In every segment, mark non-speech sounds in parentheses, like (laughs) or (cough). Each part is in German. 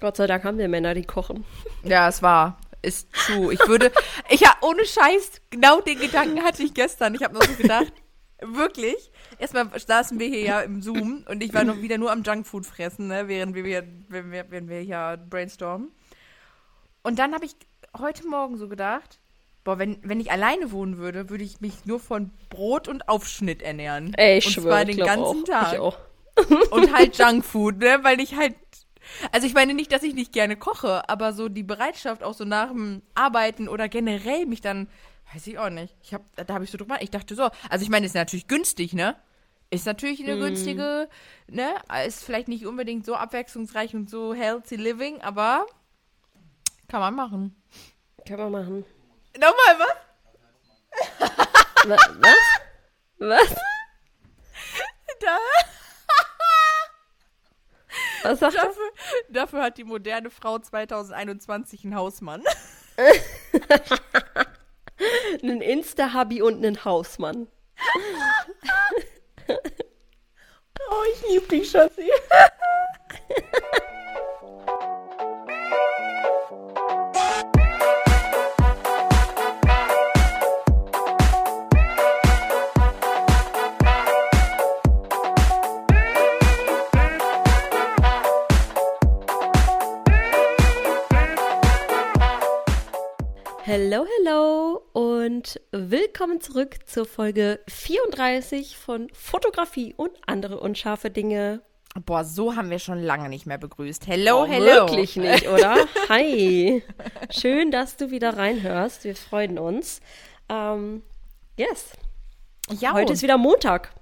Gott sei Dank haben wir Männer, die kochen. Ja, es war. Ist true. Ich würde, ich habe ohne Scheiß, genau den Gedanken hatte ich gestern. Ich habe nur so gedacht, wirklich. Erstmal saßen wir hier ja im Zoom und ich war noch wieder nur am Junkfood fressen, ne, während wir, wenn wir, wenn wir hier brainstormen. Und dann habe ich heute Morgen so gedacht, boah, wenn, wenn ich alleine wohnen würde, würde ich mich nur von Brot und Aufschnitt ernähren. Ey, ich und schwör, zwar den ganzen auch. Tag. Und halt Junkfood, ne? Weil ich halt. Also ich meine nicht, dass ich nicht gerne koche, aber so die Bereitschaft auch so nach dem Arbeiten oder generell mich dann, weiß ich auch nicht. Ich hab, da habe ich so drüber, ich dachte so, also ich meine, ist natürlich günstig, ne? Ist natürlich eine günstige, ne? Ist vielleicht nicht unbedingt so abwechslungsreich und so healthy living, aber kann man machen. Kann man machen. Nochmal was? Wa- Was? Was? (laughs) Da, Was sagt dafür, dafür hat die moderne Frau 2021 einen Hausmann. (laughs) Einen Insta-Hubby und einen Hausmann. (laughs) (laughs) Oh, ich liebe dich, Schatzi. Hello, hello und willkommen zurück zur Folge 34 von Fotografie und andere unscharfe Dinge. Boah, so haben wir schon lange nicht mehr begrüßt. Hello, Oh, hello. Wirklich nicht, oder? (laughs) Hi. Schön, dass du wieder reinhörst. Wir freuen uns. Ähm, yes. Ja, Heute ist wieder Montag.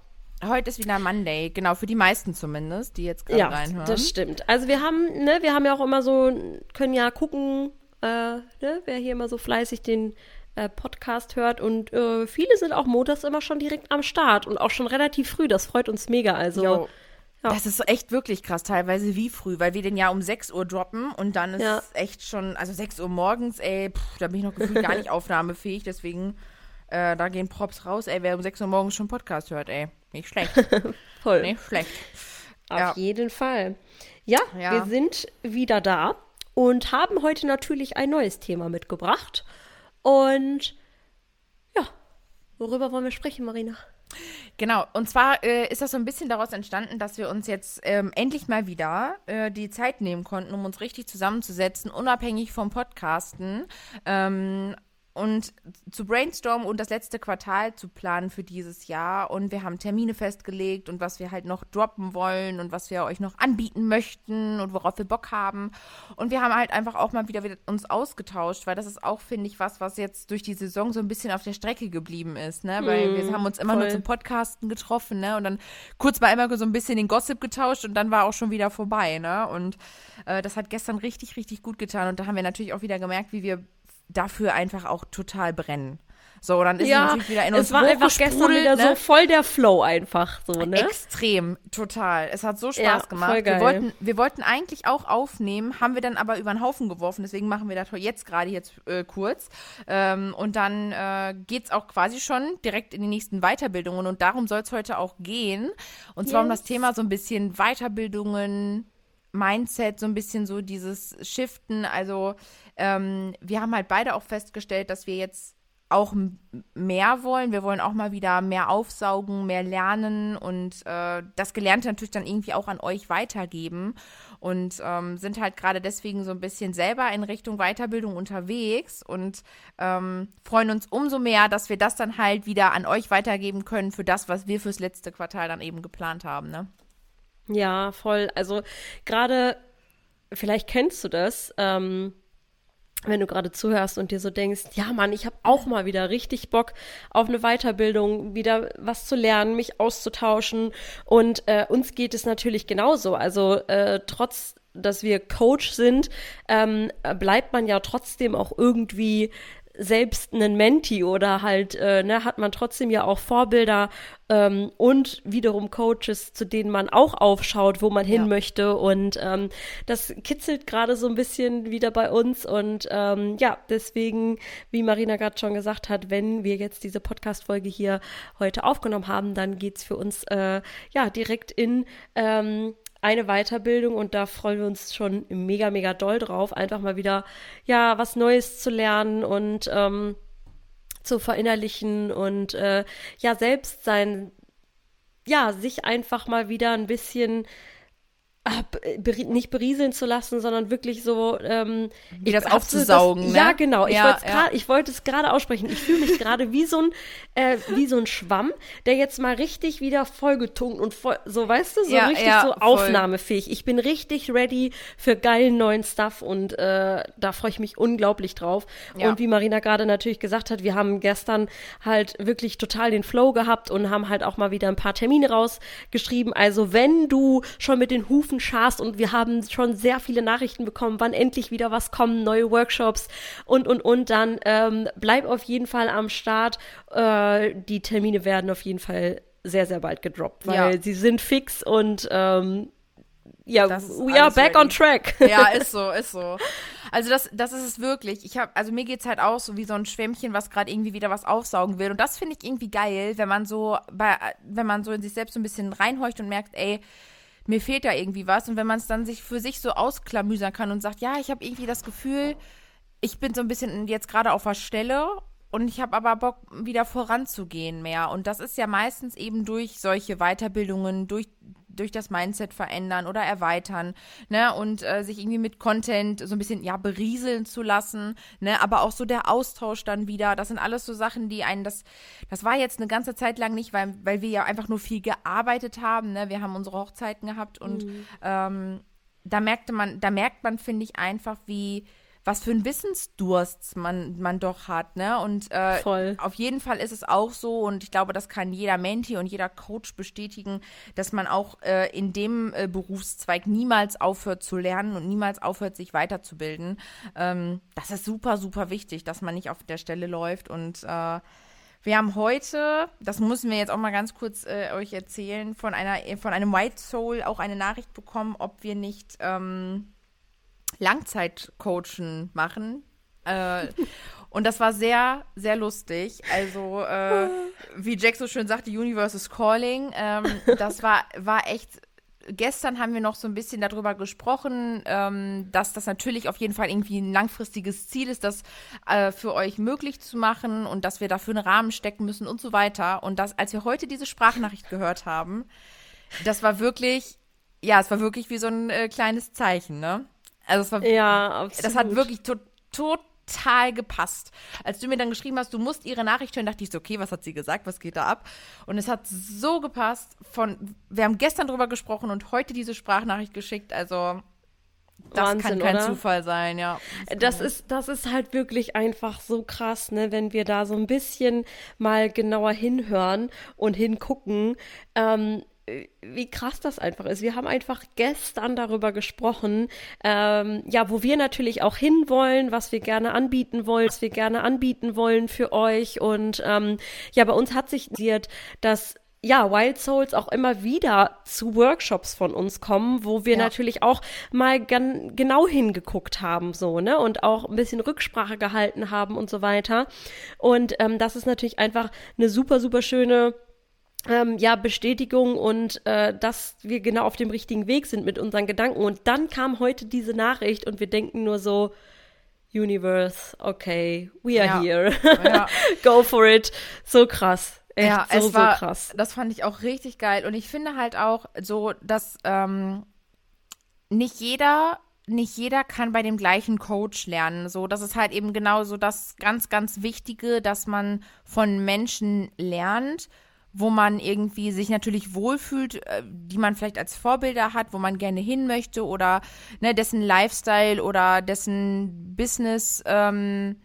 heute ist wieder Monday. Genau, für die meisten zumindest, die jetzt gerade Ja, reinhören. das stimmt. Also wir haben, ne, wir haben ja auch immer so, können ja gucken, äh, ne, wer hier immer so fleißig den äh, Podcast hört und äh, viele sind auch montags immer schon direkt am Start und auch schon relativ früh. Das freut uns mega. Also Jo. Ja. Das ist echt wirklich krass, teilweise wie früh, weil wir den ja um 6 Uhr droppen und dann ist Ja. echt schon, also 6 Uhr morgens, ey, pff, da bin ich noch gefühlt gar nicht (laughs) aufnahmefähig, deswegen, äh, da gehen Props raus, ey, wer um 6 Uhr morgens schon Podcast hört, ey, nicht schlecht, (laughs) voll. nicht schlecht. Auf Ja. jeden Fall. Ja. wir sind wieder da und haben heute natürlich ein neues Thema mitgebracht. Und ja, worüber wollen wir sprechen, Marina? Genau, und zwar äh, ist das so ein bisschen daraus entstanden, dass wir uns jetzt ähm, endlich mal wieder äh, die Zeit nehmen konnten, um uns richtig zusammenzusetzen, unabhängig vom Podcasten ähm, und zu brainstormen und das letzte Quartal zu planen für dieses Jahr. Und wir haben Termine festgelegt und was wir halt noch droppen wollen und was wir euch noch anbieten möchten und worauf wir Bock haben. Und wir haben halt einfach auch mal wieder, uns ausgetauscht, weil das ist auch, finde ich, was, was jetzt durch die Saison so ein bisschen auf der Strecke geblieben ist, ne? Weil wir haben uns immer nur voll. zum Podcasten getroffen, ne? Und dann kurz mal einmal so ein bisschen den Gossip getauscht und dann war auch schon wieder vorbei, ne? Und äh, das hat gestern richtig, richtig gut getan. Und da haben wir natürlich auch wieder gemerkt, wie wir dafür einfach auch total brennen. So, dann ist es natürlich wieder in uns es war einfach gestern wieder ne? so voll der Flow einfach so, ne? Extrem, total. Es hat so Spaß Ja, gemacht. voll geil. Wir, wollten, wir wollten eigentlich auch aufnehmen, haben wir dann aber über den Haufen geworfen. Deswegen machen wir das jetzt gerade jetzt äh, kurz. Ähm, und dann äh, geht's auch quasi schon direkt in die nächsten Weiterbildungen. Und darum soll es heute auch gehen. Und zwar um das Yes. Thema so ein bisschen Weiterbildungen, Mindset, so ein bisschen so dieses Shiften. Also ähm, wir haben halt beide auch festgestellt, dass wir jetzt auch mehr wollen. Wir wollen auch mal wieder mehr aufsaugen, mehr lernen und äh, das Gelernte natürlich dann irgendwie auch an euch weitergeben und ähm, sind halt gerade deswegen so ein bisschen selber in Richtung Weiterbildung unterwegs und ähm, freuen uns umso mehr, dass wir das dann halt wieder an euch weitergeben können für das, was wir fürs letzte Quartal dann eben geplant haben. Ne? Ja, voll. Also gerade, vielleicht kennst du das, ähm, wenn du gerade zuhörst und dir so denkst, ja Mann, ich habe auch mal wieder richtig Bock auf eine Weiterbildung, wieder was zu lernen, mich auszutauschen. Und äh, uns geht es natürlich genauso. Also äh, trotz dass wir Coach sind, ähm, bleibt man ja trotzdem auch irgendwie selbst einen Menti oder halt, äh, ne, hat man trotzdem ja auch Vorbilder ähm, und wiederum Coaches, zu denen man auch aufschaut, wo man hin Ja. möchte. Und ähm, das kitzelt gerade so ein bisschen wieder bei uns. Und ähm, ja, deswegen, wie Marina gerade schon gesagt hat, wenn wir jetzt diese Podcast-Folge hier heute aufgenommen haben, dann geht's für uns äh, ja direkt in ähm, eine Weiterbildung und da freuen wir uns schon mega, mega doll drauf, einfach mal wieder, ja, was Neues zu lernen und ähm, zu verinnerlichen und äh, ja, selbst sein, ja, sich einfach mal wieder ein bisschen nicht berieseln zu lassen, sondern wirklich so ähm, wie das aufzusaugen. Das, ne? Ja, genau. Ich ja, ja. wollte es gerade aussprechen. Ich fühle mich gerade wie so ein äh, wie so ein Schwamm, der jetzt mal richtig wieder vollgetunkt und voll, so weißt du, so ja, richtig so aufnahmefähig. Ich bin richtig ready für geilen neuen Stuff und äh, da freue ich mich unglaublich drauf. Und wie Marina gerade natürlich gesagt hat, wir haben gestern halt wirklich total den Flow gehabt und haben halt auch mal wieder ein paar Termine rausgeschrieben. Also wenn du schon mit den Hufen scharst und wir haben schon sehr viele Nachrichten bekommen, wann endlich wieder was kommen, neue Workshops und, und, und, dann ähm, bleib auf jeden Fall am Start. Äh, die Termine werden auf jeden Fall sehr, sehr bald gedroppt, weil ja. sie sind fix und ähm, ja, we are back ready. on track. Ja, (laughs) ist so, ist so. Also das, das ist es wirklich. Ich habe, also mir geht's halt auch so wie so ein Schwämmchen, was gerade irgendwie wieder was aufsaugen will. Und das finde ich irgendwie geil, wenn man so bei, wenn man so in sich selbst so ein bisschen reinhorcht und merkt, ey, mir fehlt da irgendwie was. Und wenn man es dann sich für sich so ausklamüsern kann und sagt, ja, ich habe irgendwie das Gefühl, ich bin so ein bisschen jetzt gerade auf der Stelle und ich habe aber Bock, wieder voranzugehen mehr. Und das ist ja meistens eben durch solche Weiterbildungen, durch durch das Mindset verändern oder erweitern, ne, und äh, sich irgendwie mit Content so ein bisschen, ja, berieseln zu lassen, ne, aber auch so der Austausch dann wieder, das sind alles so Sachen, die einen, das, das war jetzt eine ganze Zeit lang nicht, weil, weil wir ja einfach nur viel gearbeitet haben, ne, wir haben unsere Hochzeiten gehabt und mhm. ähm, da merkte man, da merkt man, finde ich, einfach, wie, was für ein Wissensdurst man, man doch hat, ne? Und äh, Voll. auf jeden Fall ist es auch so, und ich glaube, das kann jeder Menti und jeder Coach bestätigen, dass man auch äh, in dem äh, Berufszweig niemals aufhört zu lernen und niemals aufhört, sich weiterzubilden. Ähm, das ist super, super wichtig, dass man nicht auf der Stelle läuft. Und äh, wir haben heute, das müssen wir jetzt auch mal ganz kurz äh, euch erzählen, von einer, von einem White Soul auch eine Nachricht bekommen, ob wir nicht ähm, Langzeitcoachen machen. Äh, und das war sehr, sehr lustig. Also, äh, wie Jack so schön sagte, Universe is calling. Ähm, das war, war echt. Gestern haben wir noch so ein bisschen darüber gesprochen, ähm, dass das natürlich auf jeden Fall irgendwie ein langfristiges Ziel ist, das äh, für euch möglich zu machen und dass wir dafür einen Rahmen stecken müssen und so weiter. Und das, als wir heute diese Sprachnachricht gehört haben, das war wirklich, ja, es war wirklich wie so ein äh, kleines Zeichen, ne? Also es war, ja, absolut. das hat wirklich to total gepasst. Als du mir dann geschrieben hast, du musst ihre Nachricht hören, dachte ich so, okay, was hat sie gesagt, was geht da ab? Und es hat so gepasst. Von, wir haben gestern drüber gesprochen und heute diese Sprachnachricht geschickt. Also das Wahnsinn, kann kein oder? Zufall sein, ja. Das ist, das ist halt wirklich einfach so krass, ne, wenn wir da so ein bisschen mal genauer hinhören und hingucken. Ähm, wie krass das einfach ist. Wir haben einfach gestern darüber gesprochen, ähm, ja, wo wir natürlich auch hinwollen, was wir gerne anbieten wollen, was wir gerne anbieten wollen für euch. Und ähm, ja, bei uns hat sich diert, dass ja, Wild Souls auch immer wieder zu Workshops von uns kommen, wo wir ja. natürlich auch mal gan genau hingeguckt haben, so, ne, und auch ein bisschen Rücksprache gehalten haben und so weiter. Und ähm, das ist natürlich einfach eine super, super schöne ähm, ja, Bestätigung und äh, dass wir genau auf dem richtigen Weg sind mit unseren Gedanken. Und dann kam heute diese Nachricht und wir denken nur so, Universe, okay, we are ja. here. Ja. (laughs) Go for it. So krass. Echt ja, so, es war, so krass. Das fand ich auch richtig geil. Und ich finde halt auch so, dass ähm, nicht jeder nicht jeder kann bei dem gleichen Coach lernen. So, das ist halt eben genau so das ganz, ganz Wichtige, dass man von Menschen lernt wo man irgendwie sich natürlich wohlfühlt, äh, die man vielleicht als Vorbilder hat, wo man gerne hin möchte oder ne, dessen Lifestyle oder dessen Business ähm,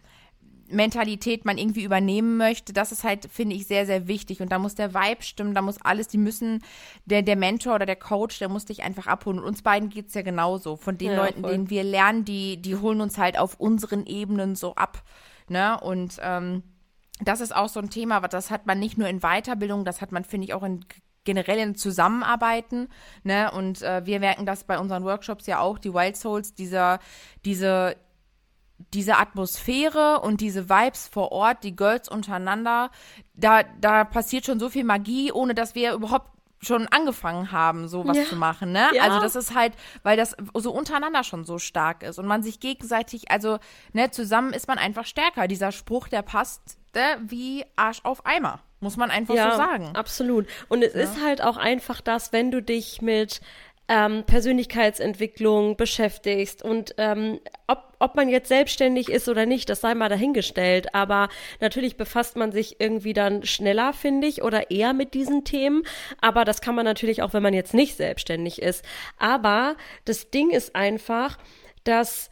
Mentalität man irgendwie übernehmen möchte, das ist halt, finde ich, sehr, sehr wichtig. Und da muss der Vibe stimmen, da muss alles, die müssen, der, der Mentor oder der Coach, der muss dich einfach abholen. Und uns beiden geht es ja genauso. Von den ja, Leuten, voll. denen wir lernen, die, die holen uns halt auf unseren Ebenen so ab. Ne? Und ähm, das ist auch so ein Thema, das hat man nicht nur in Weiterbildung, das hat man, finde ich, auch in generell in Zusammenarbeiten, ne? Und äh, wir merken das bei unseren Workshops ja auch, die Wild Souls, dieser, diese, diese Atmosphäre und diese Vibes vor Ort, die Girls untereinander, da, da passiert schon so viel Magie, ohne dass wir überhaupt schon angefangen haben, sowas Ja. zu machen, ne? Ja. Also das ist halt, weil das so untereinander schon so stark ist und man sich gegenseitig, also, ne, zusammen ist man einfach stärker. Dieser Spruch, der passt wie Arsch auf Eimer, muss man einfach so sagen. Absolut. Und es ist halt auch einfach das, wenn du dich mit ähm, Persönlichkeitsentwicklung beschäftigst und ähm, ob, ob man jetzt selbstständig ist oder nicht, das sei mal dahingestellt. Aber natürlich befasst man sich irgendwie dann schneller, finde ich, oder eher mit diesen Themen. Aber das kann man natürlich auch, wenn man jetzt nicht selbstständig ist. Aber das Ding ist einfach, dass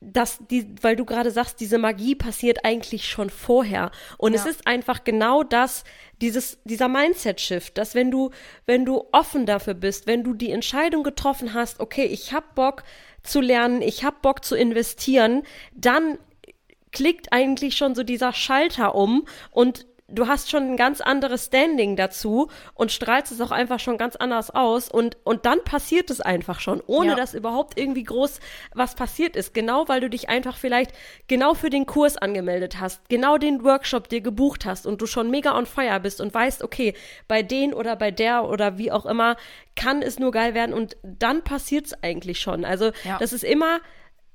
dass die, weil du gerade sagst, diese Magie passiert eigentlich schon vorher. Und es Ja. ist einfach genau das, dieses, dieser Mindset-Shift, dass wenn du, wenn du offen dafür bist, wenn du die Entscheidung getroffen hast, okay, ich hab Bock zu lernen, ich hab Bock zu investieren, dann klickt eigentlich schon so dieser Schalter um und du hast schon ein ganz anderes Standing dazu und strahlst es auch einfach schon ganz anders aus und, und dann passiert es einfach schon, ohne Ja. dass überhaupt irgendwie groß was passiert ist. Genau weil du dich einfach vielleicht genau für den Kurs angemeldet hast, genau den Workshop dir gebucht hast und du schon mega on fire bist und weißt, okay, bei den oder bei der oder wie auch immer kann es nur geil werden und dann passiert es eigentlich schon. Also Ja. das ist immer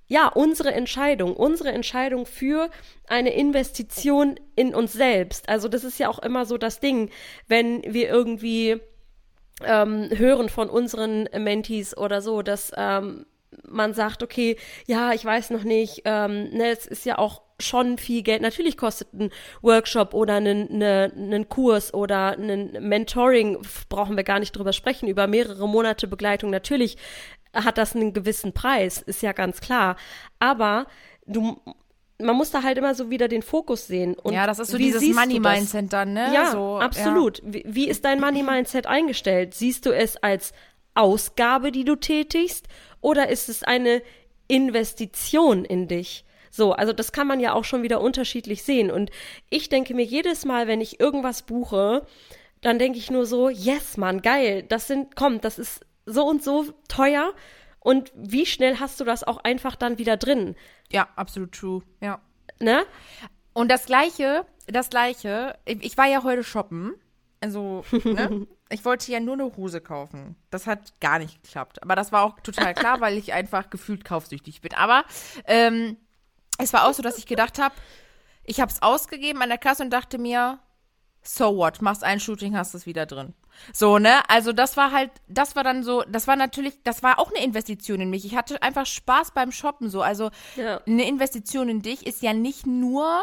ja, unsere Entscheidung, unsere Entscheidung für eine Investition in uns selbst. Also das ist ja auch immer so das Ding, wenn wir irgendwie ähm, hören von unseren Mentees oder so, dass ähm, man sagt, okay, ja, ich weiß noch nicht, ähm, ne, es ist ja auch schon viel Geld. Natürlich kostet ein Workshop oder einen, eine, einen Kurs oder ein Mentoring, brauchen wir gar nicht drüber sprechen, über mehrere Monate Begleitung. Natürlich hat das einen gewissen Preis, ist ja ganz klar. Aber du, man muss da halt immer so wieder den Fokus sehen. Und ja, das ist so wie dieses? Money-Mindset dann, ne? Ja, so, absolut. Wie, wie ist dein Money-Mindset eingestellt? Siehst du es als Ausgabe, die du tätigst, oder ist es eine Investition in dich? So, also das kann man ja auch schon wieder unterschiedlich sehen. Und ich denke mir jedes Mal, wenn ich irgendwas buche, dann denke ich nur so, yes, Mann, geil, das sind, komm, das ist so und so teuer. Und wie schnell hast du das auch einfach dann wieder drin? Ja, absolut true. Ja. Ne? Und das Gleiche, das Gleiche, ich, ich war ja heute shoppen. Also, ne? (laughs) Ich wollte ja nur eine Hose kaufen. Das hat gar nicht geklappt. Aber das war auch total klar, weil ich einfach gefühlt kaufsüchtig bin. Aber ähm, es war auch so, dass ich gedacht habe, ich habe es ausgegeben an der Kasse und dachte mir, so what, machst ein Shooting, hast es wieder drin. So, ne? Also das war halt, das war dann so, das war natürlich, das war auch eine Investition in mich. Ich hatte einfach Spaß beim Shoppen so. Also Ja. eine Investition in dich ist ja nicht nur,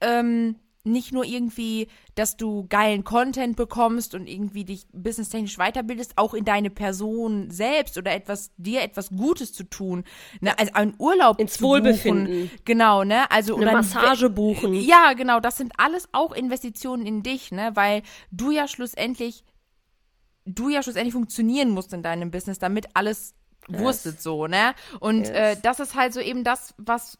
ähm, nicht nur irgendwie, dass du geilen Content bekommst und irgendwie dich businesstechnisch weiterbildest, auch in deine Person selbst oder etwas, dir etwas Gutes zu tun. Ne? Also einen Urlaub Ins Wohlbefinden. Buchen. Genau, ne? Also Eine Massage buchen. ja, genau, das sind alles auch Investitionen in dich, ne? Weil du ja schlussendlich, du ja schlussendlich funktionieren musst in deinem Business, damit alles wurstet so, ne? Und Yes. äh, das ist halt so eben das, was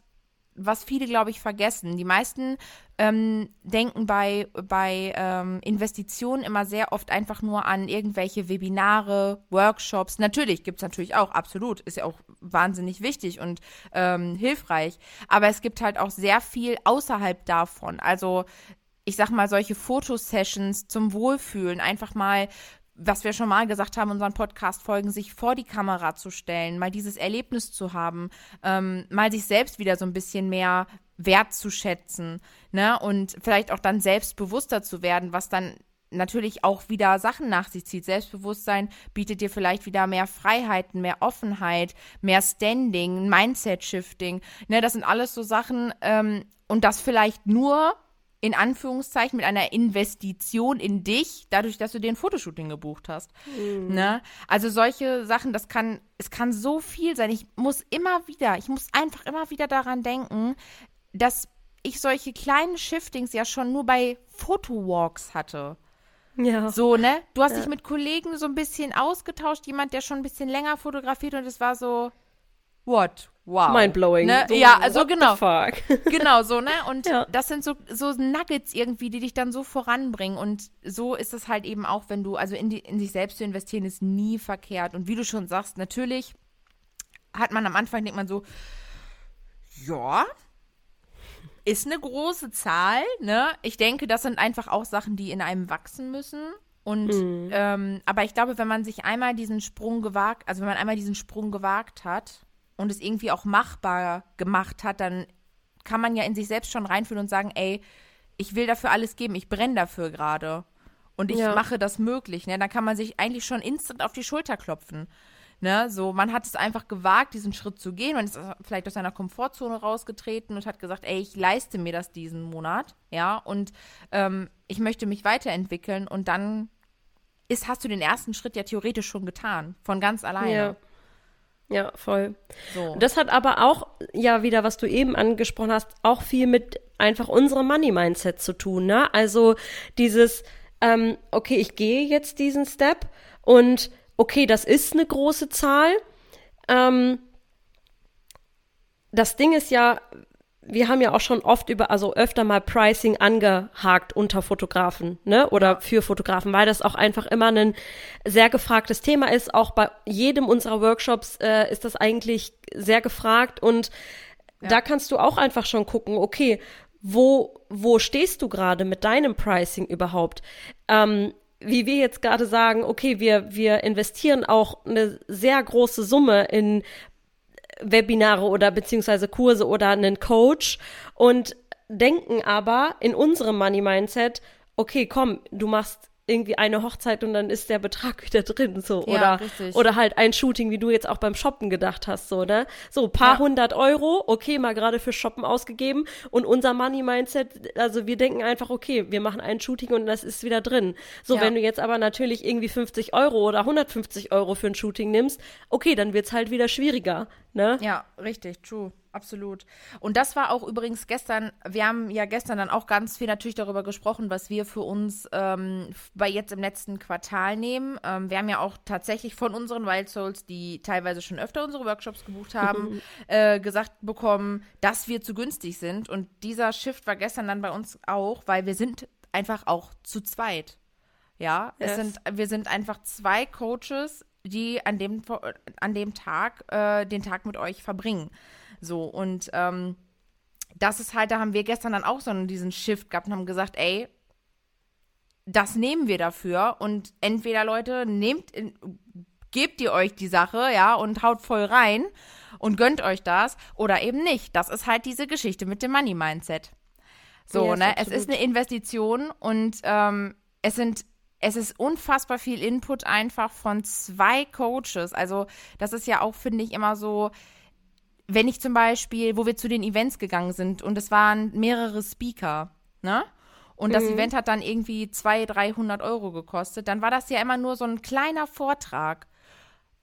was viele, glaube ich, vergessen. Die meisten ähm, denken bei, bei ähm, Investitionen immer sehr oft einfach nur an irgendwelche Webinare, Workshops. Natürlich gibt's natürlich auch, absolut, ist ja auch wahnsinnig wichtig und ähm, hilfreich. Aber es gibt halt auch sehr viel außerhalb davon. Also ich sag mal, solche Fotosessions zum Wohlfühlen, einfach mal was wir schon mal gesagt haben unseren Podcast-Folgen, sich vor die Kamera zu stellen, mal dieses Erlebnis zu haben, ähm, mal sich selbst wieder so ein bisschen mehr wertzuschätzen, ne? Und vielleicht auch dann selbstbewusster zu werden, was dann natürlich auch wieder Sachen nach sich zieht. Selbstbewusstsein bietet dir vielleicht wieder mehr Freiheiten, mehr Offenheit, mehr Standing, Mindset-Shifting. Ne, das sind alles so Sachen ähm, und das vielleicht nur in Anführungszeichen mit einer Investition in dich, dadurch, dass du dir ein Fotoshooting gebucht hast. Ne? Also solche Sachen, das kann, es kann so viel sein. Ich muss immer wieder, ich muss einfach immer wieder daran denken, dass ich solche kleinen Shiftings ja schon nur bei Fotowalks hatte. Ja. So, ne? Du hast dich mit Kollegen so ein bisschen ausgetauscht, jemand, der schon ein bisschen länger fotografiert und es war so, what? Wow. Mindblowing. Ne? So, ja, also genau. Fuck. (laughs) Genau, so, ne? Und Ja. das sind so, so Nuggets irgendwie, die dich dann so voranbringen. Und so ist es halt eben auch, wenn du, also in, die, in sich selbst zu investieren, ist nie verkehrt. Und wie du schon sagst, natürlich hat man am Anfang, denkt man so, ja, ist eine große Zahl, ne? Ich denke, das sind einfach auch Sachen, die in einem wachsen müssen. Und mhm. ähm, aber ich glaube, wenn man sich einmal diesen Sprung gewagt, also wenn man einmal diesen Sprung gewagt hat und es irgendwie auch machbar gemacht hat, dann kann man ja in sich selbst schon reinfühlen und sagen, ey, ich will dafür alles geben, ich brenne dafür gerade und ich ja. mache das möglich. Ne? Dann kann man sich eigentlich schon instant auf die Schulter klopfen. Ne, so, man hat es einfach gewagt, diesen Schritt zu gehen. Man ist vielleicht aus seiner Komfortzone rausgetreten und hat gesagt, ey, ich leiste mir das diesen Monat, ja, und ähm, ich möchte mich weiterentwickeln und dann ist, hast du den ersten Schritt ja theoretisch schon getan, von ganz alleine. Ja. Ja, voll. So. Das hat aber auch, ja, wieder, was du eben angesprochen hast, auch viel mit einfach unserem Money-Mindset zu tun, ne? Also dieses, ähm, okay, ich gehe jetzt diesen Step und okay, das ist eine große Zahl. Ähm, das Ding ist ja, wir haben ja auch schon oft über, also öfter mal Pricing angehakt unter Fotografen, ne? Oder für Fotografen, weil das auch einfach immer ein sehr gefragtes Thema ist. Auch bei jedem unserer Workshops äh, ist das eigentlich sehr gefragt und ja. da kannst du auch einfach schon gucken, okay, wo, wo stehst du gerade mit deinem Pricing überhaupt? Ähm, wie wir jetzt gerade sagen, okay, wir, wir investieren auch eine sehr große Summe in Webinare oder beziehungsweise Kurse oder einen Coach und denken aber in unserem Money Mindset, okay, komm, du machst irgendwie eine Hochzeit und dann ist der Betrag (laughs) wieder drin, so. Ja, oder, richtig. oder halt ein Shooting, wie du jetzt auch beim Shoppen gedacht hast, so, ne? So, paar ja. hundert Euro, okay, mal gerade für Shoppen ausgegeben und unser Money-Mindset, also wir denken einfach, okay, wir machen ein Shooting und das ist wieder drin. So, ja. wenn du jetzt aber natürlich irgendwie 50 Euro oder 150 Euro für ein Shooting nimmst, okay, dann wird's halt wieder schwieriger, ne? Ja, richtig, true absolut. Und das war auch übrigens gestern, wir haben ja gestern dann auch ganz viel natürlich darüber gesprochen, was wir für uns ähm, bei jetzt im letzten Quartal nehmen. Ähm, wir haben ja auch tatsächlich von unseren Wild Souls, die teilweise schon öfter unsere Workshops gebucht haben, äh, gesagt bekommen, dass wir zu günstig sind. Und dieser Shift war gestern dann bei uns auch, weil wir sind einfach auch zu zweit. Ja, yes. es sind, wir sind einfach zwei Coaches, die an dem, an dem Tag äh, den Tag mit euch verbringen. So, und ähm, das ist halt, da haben wir gestern dann auch so diesen Shift gehabt und haben gesagt, ey, das nehmen wir dafür und entweder Leute, nehmt, gebt ihr euch die Sache, ja, und haut voll rein und gönnt euch das oder eben nicht. Das ist halt diese Geschichte mit dem Money Mindset. So, ja, ne, es ist eine Investition und ähm, es sind es ist unfassbar viel Input einfach von zwei Coaches. Also, das ist ja auch, finde ich, immer so, wenn ich zum Beispiel, wo wir zu den Events gegangen sind und es waren mehrere Speaker, ne? Und das mhm. Event hat dann irgendwie 200, 300 Euro gekostet, dann war das ja immer nur so ein kleiner Vortrag.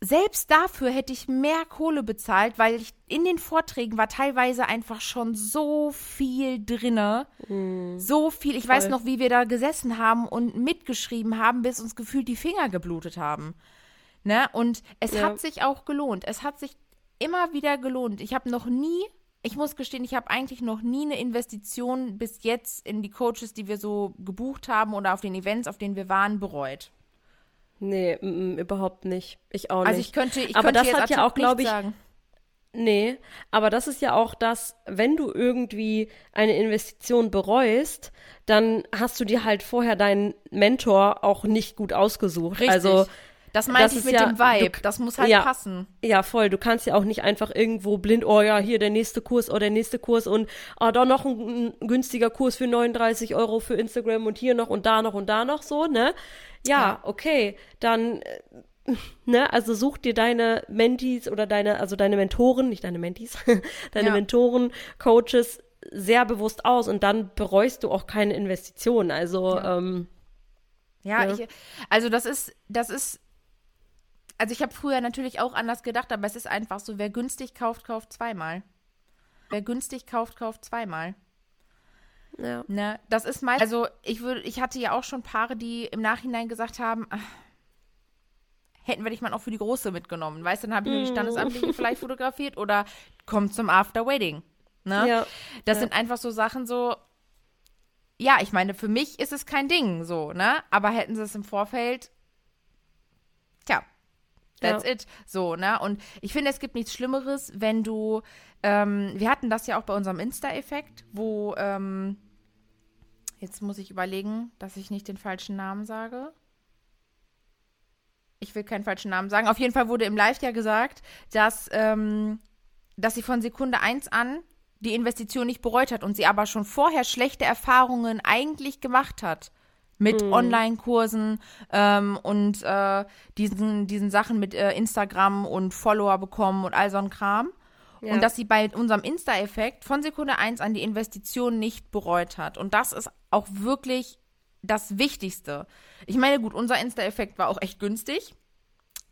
Selbst dafür hätte ich mehr Kohle bezahlt, weil ich, in den Vorträgen war teilweise einfach schon so viel drinne. Mhm. So viel. Ich Voll. weiß noch, wie wir da gesessen haben und mitgeschrieben haben, bis uns gefühlt die Finger geblutet haben. Ne? Und es ja. hat sich auch gelohnt. Es hat sich immer wieder gelohnt. Ich habe noch nie, ich muss gestehen, ich habe eigentlich noch nie eine Investition bis jetzt in die Coaches, die wir so gebucht haben oder auf den Events, auf denen wir waren, bereut. Nee, m -m, überhaupt nicht. Ich auch nicht. Also ich könnte, ich aber könnte das hat ja auch, glaube ich, sagen. Nee, aber das ist ja auch das, wenn du irgendwie eine Investition bereust, dann hast du dir halt vorher deinen Mentor auch nicht gut ausgesucht. Richtig. Also das meinte ich mit ja, dem Vibe. Du, das muss halt ja, passen. Ja, voll. Du kannst ja auch nicht einfach irgendwo blind, oh ja, hier der nächste Kurs oder oh, der nächste Kurs und oh, da noch ein, ein, günstiger Kurs für 39 Euro für Instagram und hier noch und da noch und da noch so, ne? Ja, ja. okay. Dann, äh, (laughs) ne, also such dir deine Mentees oder deine, also deine Mentoren, nicht deine Mentees, (laughs) deine ja. Mentoren, Coaches sehr bewusst aus und dann bereust du auch keine Investition. Also, ja. ähm, ja, ja. Ich, also das ist, das ist also ich habe früher natürlich auch anders gedacht, aber es ist einfach so, wer günstig kauft, kauft zweimal. Wer günstig kauft, kauft zweimal. Ja. Ne, das ist meist, also ich würde, ich hatte ja auch schon Paare, die im Nachhinein gesagt haben, ach, hätten wir dich mal auch für die Große mitgenommen. Weißt du, dann habe ich nur die mm. Standesamtliche (laughs) vielleicht fotografiert oder kommt zum After Wedding. Ne? Ja. Das ja. sind einfach so Sachen so, ja, ich meine, für mich ist es kein Ding so, ne? Aber hätten sie es im Vorfeld, That's ja. it. So, ne? Und ich finde, es gibt nichts Schlimmeres, wenn du, ähm, wir hatten das ja auch bei unserem Insta-Effekt, wo, ähm, jetzt muss ich überlegen, dass ich nicht den falschen Namen sage. ich will keinen falschen Namen sagen. Auf jeden Fall wurde im Live ja gesagt, dass, ähm, dass sie von Sekunde 1 an die Investition nicht bereut hat und sie aber schon vorher schlechte Erfahrungen eigentlich gemacht hat. Mit mhm. Online-Kursen ähm, und äh, diesen, diesen Sachen mit äh, Instagram und Follower bekommen und all so ein Kram. Ja. Und dass sie bei unserem Insta-Effekt von Sekunde 1 an die Investition nicht bereut hat. Und das ist auch wirklich das Wichtigste. Ich meine, gut, unser Insta-Effekt war auch echt günstig.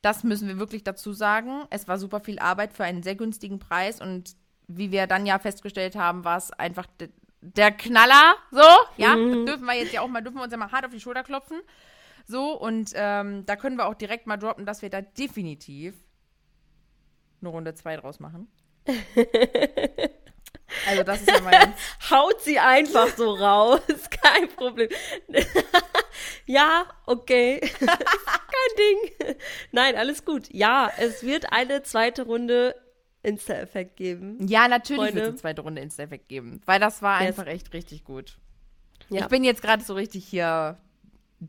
Das müssen wir wirklich dazu sagen. Es war super viel Arbeit für einen sehr günstigen Preis und wie wir dann ja festgestellt haben, war es einfach der Knaller. So, ja, mhm. dürfen wir jetzt ja auch mal, dürfen wir uns ja mal hart auf die Schulter klopfen. So, und ähm, da können wir auch direkt mal droppen, dass wir da definitiv eine Runde 2 draus machen. (laughs) Also das ist ja mein. (laughs) Haut sie einfach so raus. (laughs) Kein Problem. ja, okay. Kein Ding. Nein, alles gut. Ja, es wird eine zweite Runde Insta-Effekt geben. Ja, natürlich wird es eine zweite Runde Insta-Effekt geben. Weil das war einfach yes. echt richtig gut. Ja. Ich bin jetzt gerade so richtig hier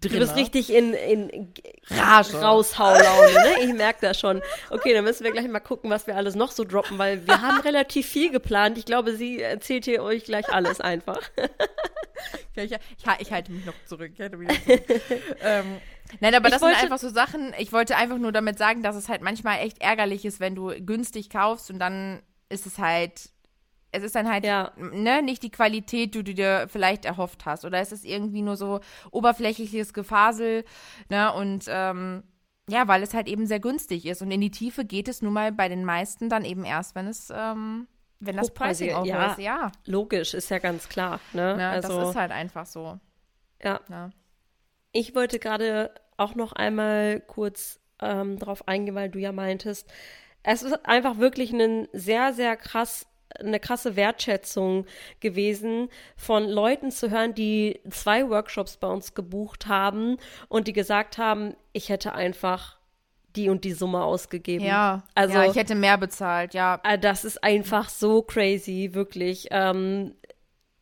drin. Du bist richtig in, in Rage. Raushaullaune, (laughs) ne? Ich merke das schon. Okay, dann müssen wir gleich mal gucken, was wir alles noch so droppen, weil wir haben (laughs) relativ viel geplant. Ich glaube, sie erzählt hier euch gleich alles einfach. (laughs) ja, ich, ich, ich, halte mich noch zurück. Mich noch zurück. ähm, Nein, aber ich das sind einfach so Sachen. Ich wollte einfach nur damit sagen, dass es halt manchmal echt ärgerlich ist, wenn du günstig kaufst und dann ist es halt es ist dann halt ja. ne, nicht die Qualität, die du dir vielleicht erhofft hast. Oder es ist irgendwie nur so oberflächliches Gefasel, ne? Und ähm, ja, weil es halt eben sehr günstig ist. Und in die Tiefe geht es nun mal bei den meisten dann eben erst, wenn es, ähm, wenn das Pricing auch ja, ist. Ja, logisch, ist ja ganz klar. Ne? ne also, das ist halt einfach so. Ja. ja. Ich wollte gerade auch noch einmal kurz ähm, darauf eingehen, weil du ja meintest, es ist einfach wirklich ein sehr, sehr krass eine krasse Wertschätzung gewesen, von Leuten zu hören, die zwei Workshops bei uns gebucht haben und die gesagt haben, ich hätte einfach die und die Summe ausgegeben. Ja, also ja, ich hätte mehr bezahlt, ja. Äh, das ist einfach so crazy, wirklich. Ähm,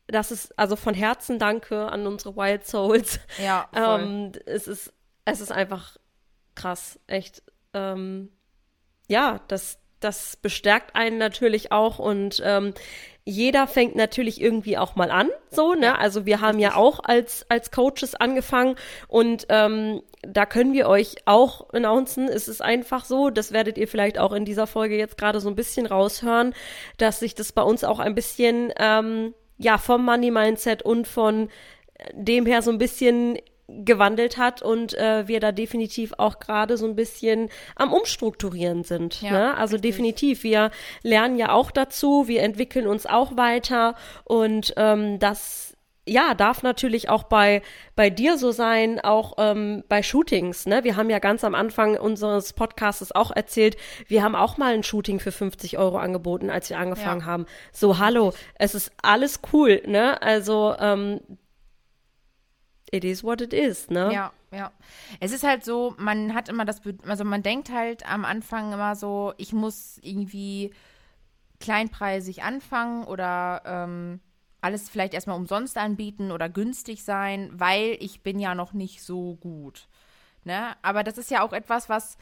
das ist also von Herzen Danke an unsere Wild Souls. Ja. (laughs) Voll. Ähm, es ist es ist einfach krass, echt. Ähm, ja, das das bestärkt einen natürlich auch und ähm, jeder fängt natürlich irgendwie auch mal an, so, ne? Also wir haben ja auch als, als Coaches angefangen und ähm, da können wir euch auch announcen. Es ist einfach so, das werdet ihr vielleicht auch in dieser Folge jetzt gerade so ein bisschen raushören, dass sich das bei uns auch ein bisschen, ähm, ja, vom Money Mindset und von dem her so ein bisschen gewandelt hat und äh, wir da definitiv auch gerade so ein bisschen am Umstrukturieren sind. Ja, ne? Also richtig. definitiv. Wir lernen ja auch dazu, wir entwickeln uns auch weiter und ähm, das ja, darf natürlich auch bei, bei dir so sein, auch ähm, bei Shootings. Ne? Wir haben ja ganz am Anfang unseres Podcasts auch erzählt, wir haben auch mal ein Shooting für 50 Euro angeboten, als wir angefangen ja. haben. So, hallo, es ist alles cool. Ne? Also ähm, it is what it is, ne? Ja, ja. Es ist halt so, man hat immer das, also man denkt halt am Anfang immer so, ich muss irgendwie kleinpreisig anfangen oder ähm, alles vielleicht erstmal umsonst anbieten oder günstig sein, weil ich bin ja noch nicht so gut. Ne? Aber das ist ja auch etwas, was,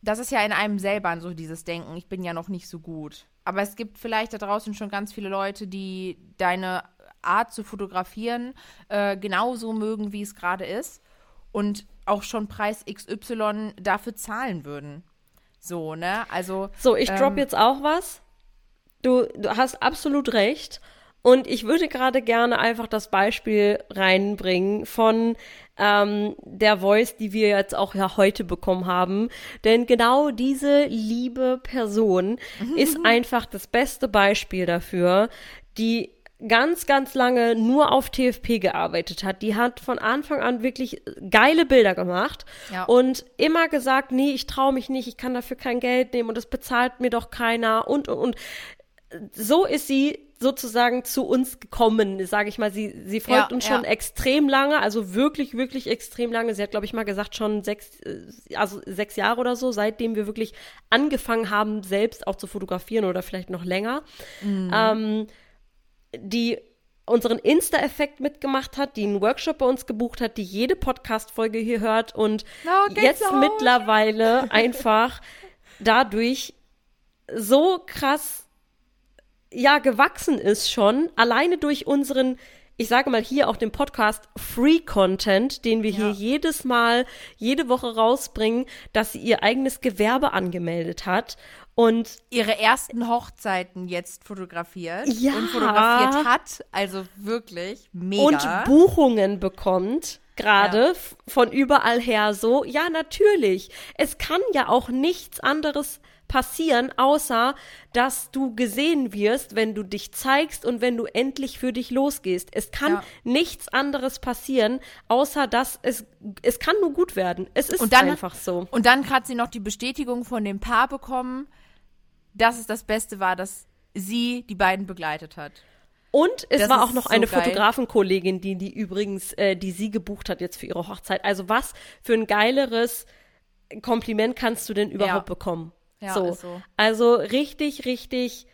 das ist ja in einem selber so dieses Denken, ich bin ja noch nicht so gut. Aber es gibt vielleicht da draußen schon ganz viele Leute, die deine Art zu fotografieren äh, genauso mögen, wie es gerade ist und auch schon Preis XY dafür zahlen würden. So, ne? Also. So, ich ähm, drop jetzt auch was. Du, du hast absolut recht. Und ich würde gerade gerne einfach das Beispiel reinbringen von ähm, der Voice, die wir jetzt auch ja heute bekommen haben. Denn genau diese liebe Person ist einfach das beste Beispiel dafür, die ganz, ganz lange nur auf TFP gearbeitet hat. Die hat von Anfang an wirklich geile Bilder gemacht ja. und immer gesagt, nee, ich traue mich nicht, ich kann dafür kein Geld nehmen und es bezahlt mir doch keiner und, und, und. So ist sie sozusagen zu uns gekommen, sage ich mal. Sie, sie folgt ja, uns schon ja. extrem lange, also wirklich, wirklich extrem lange. Sie hat, glaube ich, mal gesagt, schon sechs, äh, also sechs Jahre oder so, seitdem wir wirklich angefangen haben, selbst auch zu fotografieren oder vielleicht noch länger. Mhm. Ähm, die unseren Insta-Effekt mitgemacht hat, die einen Workshop bei uns gebucht hat, die jede Podcast-Folge hier hört und Oh, jetzt Gänsehaut. mittlerweile einfach dadurch so krass ja gewachsen ist schon, alleine durch unseren, ich sage mal hier auch den Podcast Free Content, den wir hier Ja. jedes Mal, jede Woche rausbringen, dass sie ihr eigenes Gewerbe angemeldet hat und ihre ersten Hochzeiten jetzt fotografiert Ja. und fotografiert hat. Also wirklich mega. und Buchungen bekommt. Gerade Ja. von überall her so, ja, natürlich. Es kann ja auch nichts anderes passieren, außer dass du gesehen wirst, wenn du dich zeigst und wenn du endlich für dich losgehst. Es kann Ja. nichts anderes passieren, außer dass es, es kann nur gut werden. Es ist Und dann- einfach so. Und dann hat sie noch die Bestätigung von dem Paar bekommen, dass es das Beste war, dass sie die beiden begleitet hat. Und es Das war auch noch so eine geil. Fotografenkollegin, die, die übrigens, äh, die sie gebucht hat jetzt für ihre Hochzeit. Also was für ein geileres Kompliment kannst du denn überhaupt Ja. bekommen? Ja, so. so. Also richtig, richtig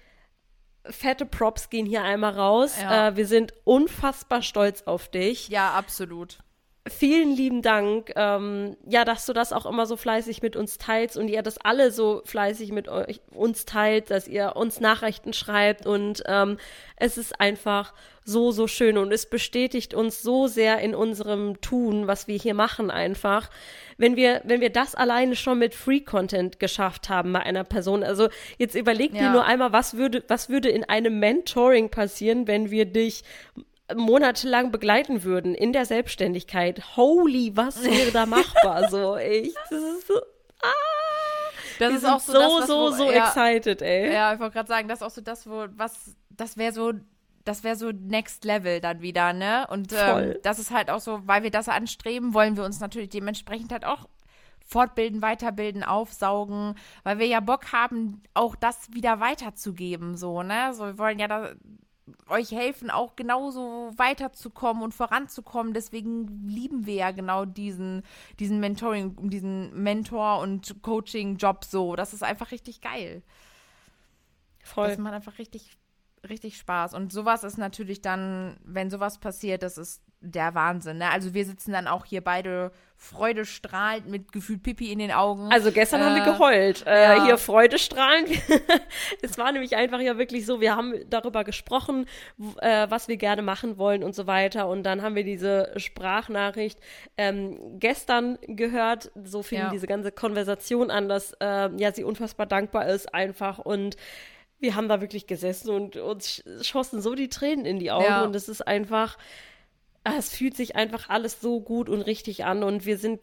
fette Props gehen hier einmal raus. Ja. Äh, wir sind unfassbar stolz auf dich. Ja, absolut. Vielen lieben Dank, ähm, ja, dass du das auch immer so fleißig mit uns teilst und ihr das alle so fleißig mit euch, uns teilt, dass ihr uns Nachrichten schreibt und ähm, es ist einfach so, so schön und es bestätigt uns so sehr in unserem Tun, was wir hier machen einfach. Wenn wir, wenn wir das alleine schon mit Free Content geschafft haben bei einer Person, also jetzt überleg dir Ja. nur einmal, was würde, was würde in einem Mentoring passieren, wenn wir dich monatelang begleiten würden in der Selbstständigkeit. Holy, was wäre da machbar? so, echt. Das ist so, Das wir ist sind auch so, so, das, was so, so ja, excited, ey. Ja, ich wollte gerade sagen, das ist auch so das, wo, was, das wäre so, das wäre so Next Level dann wieder, ne? Und ähm, das ist halt auch so, weil wir das anstreben, wollen wir uns natürlich dementsprechend halt auch fortbilden, weiterbilden, aufsaugen, weil wir ja Bock haben, auch das wieder weiterzugeben, so, ne? So, wir wollen ja da euch helfen, auch genauso weiterzukommen und voranzukommen. Deswegen lieben wir ja genau diesen, diesen Mentoring, diesen Mentor- und Coaching-Job so. Das ist einfach richtig geil. Voll. Das macht einfach richtig, richtig Spaß. Und sowas ist natürlich dann, wenn sowas passiert, das ist der Wahnsinn. Ne? Also wir sitzen dann auch hier beide freudestrahlend mit gefühlt Pipi in den Augen. Also gestern haben wir Äh, geheult. Äh, ja. Hier freudestrahlend. (laughs) es war nämlich einfach ja wirklich so, wir haben darüber gesprochen, äh, was wir gerne machen wollen und so weiter. Und dann haben wir diese Sprachnachricht ähm, gestern gehört. So fing Ja. diese ganze Konversation an, dass äh, ja sie unfassbar dankbar ist einfach und wir haben da wirklich gesessen und uns sch- schossen so die Tränen in die Augen Ja. und es ist einfach, es fühlt sich einfach alles so gut und richtig an und wir sind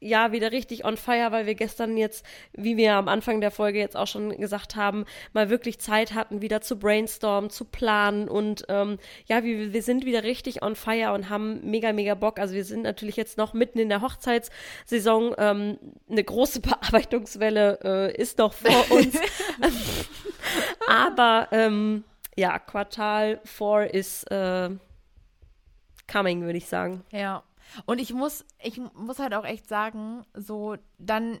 ja wieder richtig on fire, weil wir gestern jetzt, wie wir am Anfang der Folge jetzt auch schon gesagt haben, mal wirklich Zeit hatten, wieder zu brainstormen, zu planen und ähm, ja, wir, wir sind wieder richtig on fire und haben mega, mega Bock. Also wir sind natürlich jetzt noch mitten in der Hochzeitssaison. Ähm, eine große (laughs) Bearbeitungswelle äh, ist noch vor uns. (laughs) Aber ähm, ja, Quartal 4 ist äh, coming, würde ich sagen. Ja. Und ich muss, ich muss halt auch echt sagen, so dann,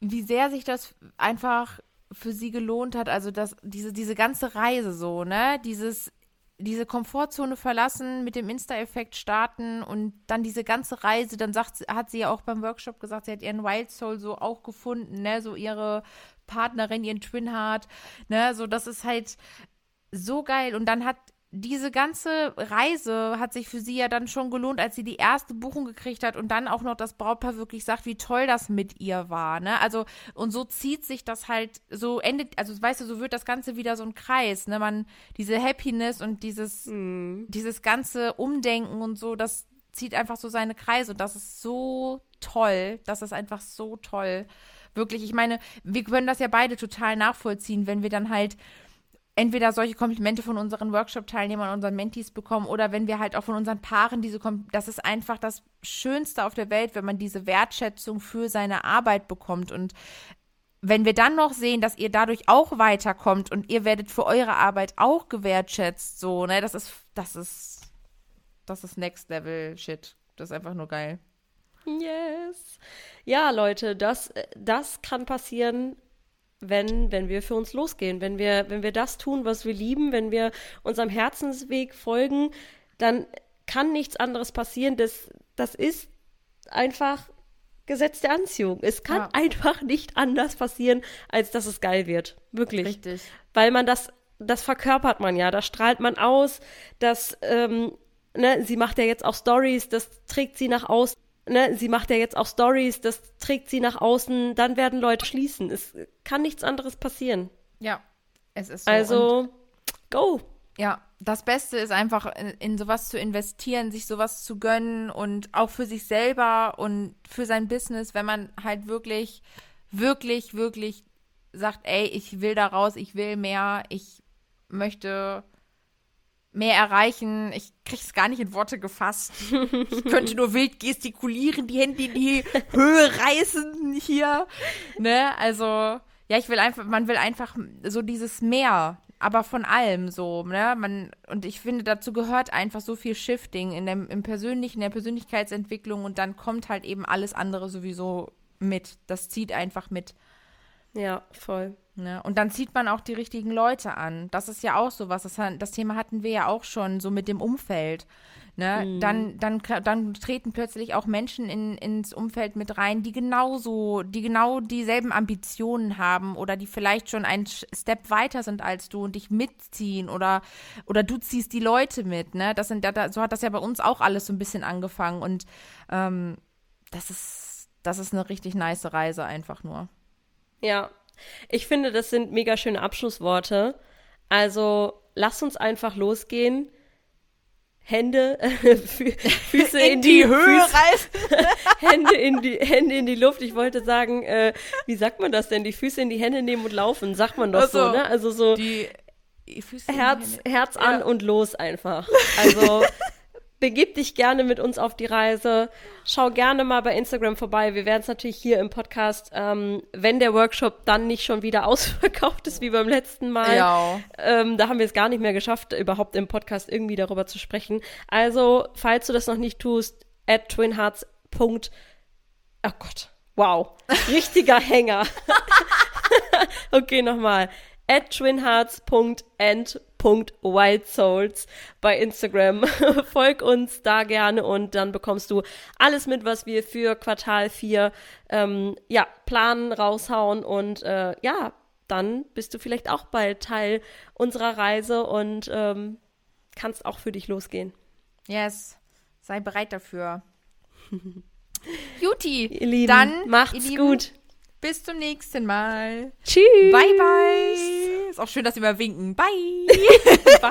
wie sehr sich das einfach für sie gelohnt hat, also das, diese, diese ganze Reise so, ne? Dieses, diese Komfortzone verlassen, mit dem Insta-Effekt starten und dann diese ganze Reise, dann sagt, hat sie ja auch beim Workshop gesagt, sie hat ihren Wild Soul so auch gefunden, ne? So ihre Partnerin, ihren Twin Heart, ne? So, das ist halt so geil. Und dann hat diese ganze Reise hat sich für sie ja dann schon gelohnt, als sie die erste Buchung gekriegt hat und dann auch noch das Brautpaar wirklich sagt, wie toll das mit ihr war, ne? Also und so zieht sich das halt so endet, also weißt du, so wird das Ganze wieder so ein Kreis, ne? Man diese Happiness und dieses dieses ganze Umdenken und so, das zieht einfach so seine Kreise und das ist so toll, das ist einfach so toll. Wirklich, ich meine, wir können das ja beide total nachvollziehen, wenn wir dann halt entweder solche Komplimente von unseren Workshop-Teilnehmern, unseren Mentees bekommen oder wenn wir halt auch von unseren Paaren diese, Kom das ist einfach das Schönste auf der Welt, wenn man diese Wertschätzung für seine Arbeit bekommt und wenn wir dann noch sehen, dass ihr dadurch auch weiterkommt und ihr werdet für eure Arbeit auch gewertschätzt, so, ne, das ist, das ist, das ist Next Level Shit. Das ist einfach nur geil. Yes. Ja, Leute, das, das kann passieren. Wenn, wenn wir für uns losgehen, wenn wir, wenn wir das tun, was wir lieben, wenn wir unserem Herzensweg folgen, dann kann nichts anderes passieren. Das, das ist einfach Gesetz der Anziehung. Es kann ja. einfach nicht anders passieren, als dass es geil wird. Wirklich. Richtig. Weil man das, das verkörpert man ja, das strahlt man aus, das, ähm, ne, sie macht ja jetzt auch Stories, das trägt sie nach außen. Ne, sie macht ja jetzt auch Stories, das trägt sie nach außen, dann werden Leute schließen. Es kann nichts anderes passieren. Ja, es ist so. Also, go. Ja, das Beste ist einfach in, in, sowas zu investieren, sich sowas zu gönnen und auch für sich selber und für sein Business, wenn man halt wirklich, wirklich, wirklich sagt, ey, ich will da raus, ich will mehr, ich möchte mehr erreichen. Ich krieg's gar nicht in Worte gefasst. Ich könnte nur wild gestikulieren, die Hände in die Höhe reißen hier. Ne? Also, ja, ich will einfach, man will einfach so dieses Meer aber von allem so, ne? Man, und ich finde, dazu gehört einfach so viel Shifting in dem, im Persönlichen, in der Persönlichkeitsentwicklung und dann kommt halt eben alles andere sowieso mit. Das zieht einfach mit. Ja, voll. Ne? Und dann zieht man auch die richtigen Leute an. Das ist ja auch so was. Das, das Thema hatten wir ja auch schon, so mit dem Umfeld. Ne? Mhm. Dann, dann, dann treten plötzlich auch Menschen in, ins Umfeld mit rein, die genauso, die genau dieselben Ambitionen haben oder die vielleicht schon einen Step weiter sind als du und dich mitziehen oder, oder du ziehst die Leute mit. Ne? Das sind, so hat das ja bei uns auch alles so ein bisschen angefangen und ähm, das ist, das ist eine richtig nice Reise einfach nur. Ja, ich finde, das sind mega schöne Abschlussworte. Also lass uns einfach losgehen Hände, (laughs) äh, Füße in, in die, die, Höhe reißen. (laughs) Hände in die Hände in die Luft. Ich wollte sagen, äh, wie sagt man das denn? Die Füße in die Hände nehmen und laufen, sagt man doch also, so, ne? Also so die Füße Herz, Herz an ja. und los einfach. Also (laughs) begib dich gerne mit uns auf die Reise. Schau gerne mal bei Instagram vorbei. Wir werden es natürlich hier im Podcast, ähm, wenn der Workshop dann nicht schon wieder (laughs) ausverkauft ist wie beim letzten Mal. Ja. Ähm, da haben wir es gar nicht mehr geschafft, überhaupt im Podcast irgendwie darüber zu sprechen. Also, falls du das noch nicht tust, at twinhearts. Oh Gott. Wow. Richtiger (laughs) Hänger. (laughs) okay, nochmal at twinhearts.end.wildsouls bei Instagram. (laughs) Folg uns da gerne und dann bekommst du alles mit, was wir für Quartal 4 ähm, ja, planen, raushauen und äh, ja, dann bist du vielleicht auch bald Teil unserer Reise und ähm, kannst auch für dich losgehen. Yes, sei bereit dafür. (laughs) Juti, ihr Lieben, dann macht's Lieben, gut. Bis zum nächsten Mal. Tschüss. Bye, bye. Ist auch schön, dass Sie mal winken. Bye. (laughs) bye.